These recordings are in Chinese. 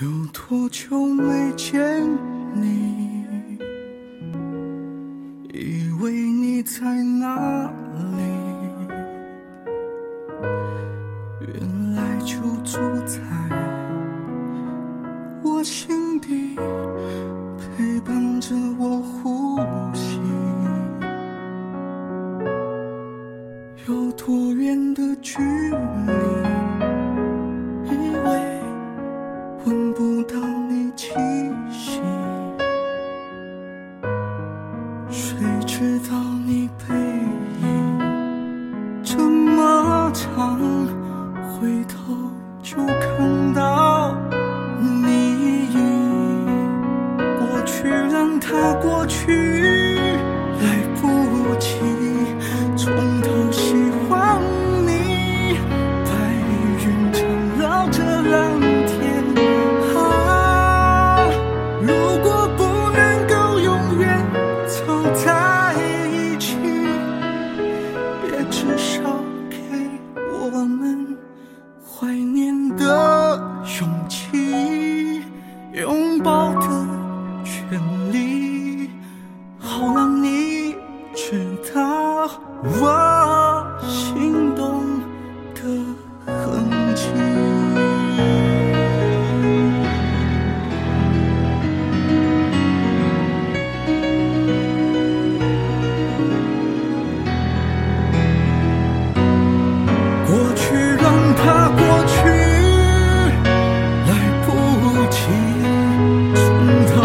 有多久没见你？以为你在哪里？原来就住在我心底，陪伴着我谁知道你背影这么长，回头就看到你。过去让它过去，勇气，拥抱的权利，好让你知道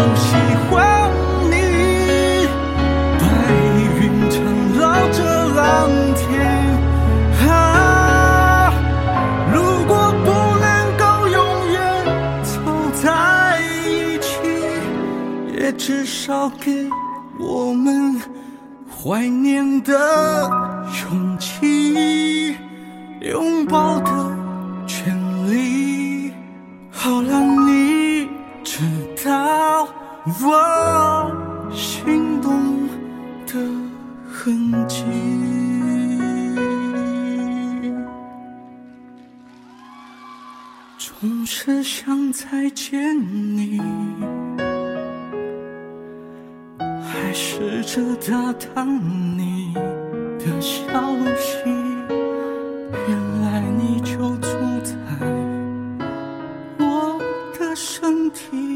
好喜欢你。白云缠绕着蓝天啊，如果不能够永远走在一起，也至少给我们怀念的勇气。拥抱的权利，好让你知道我心动的痕迹。总是想再见你，还试着打探你的消息。原来你就住在我的身体，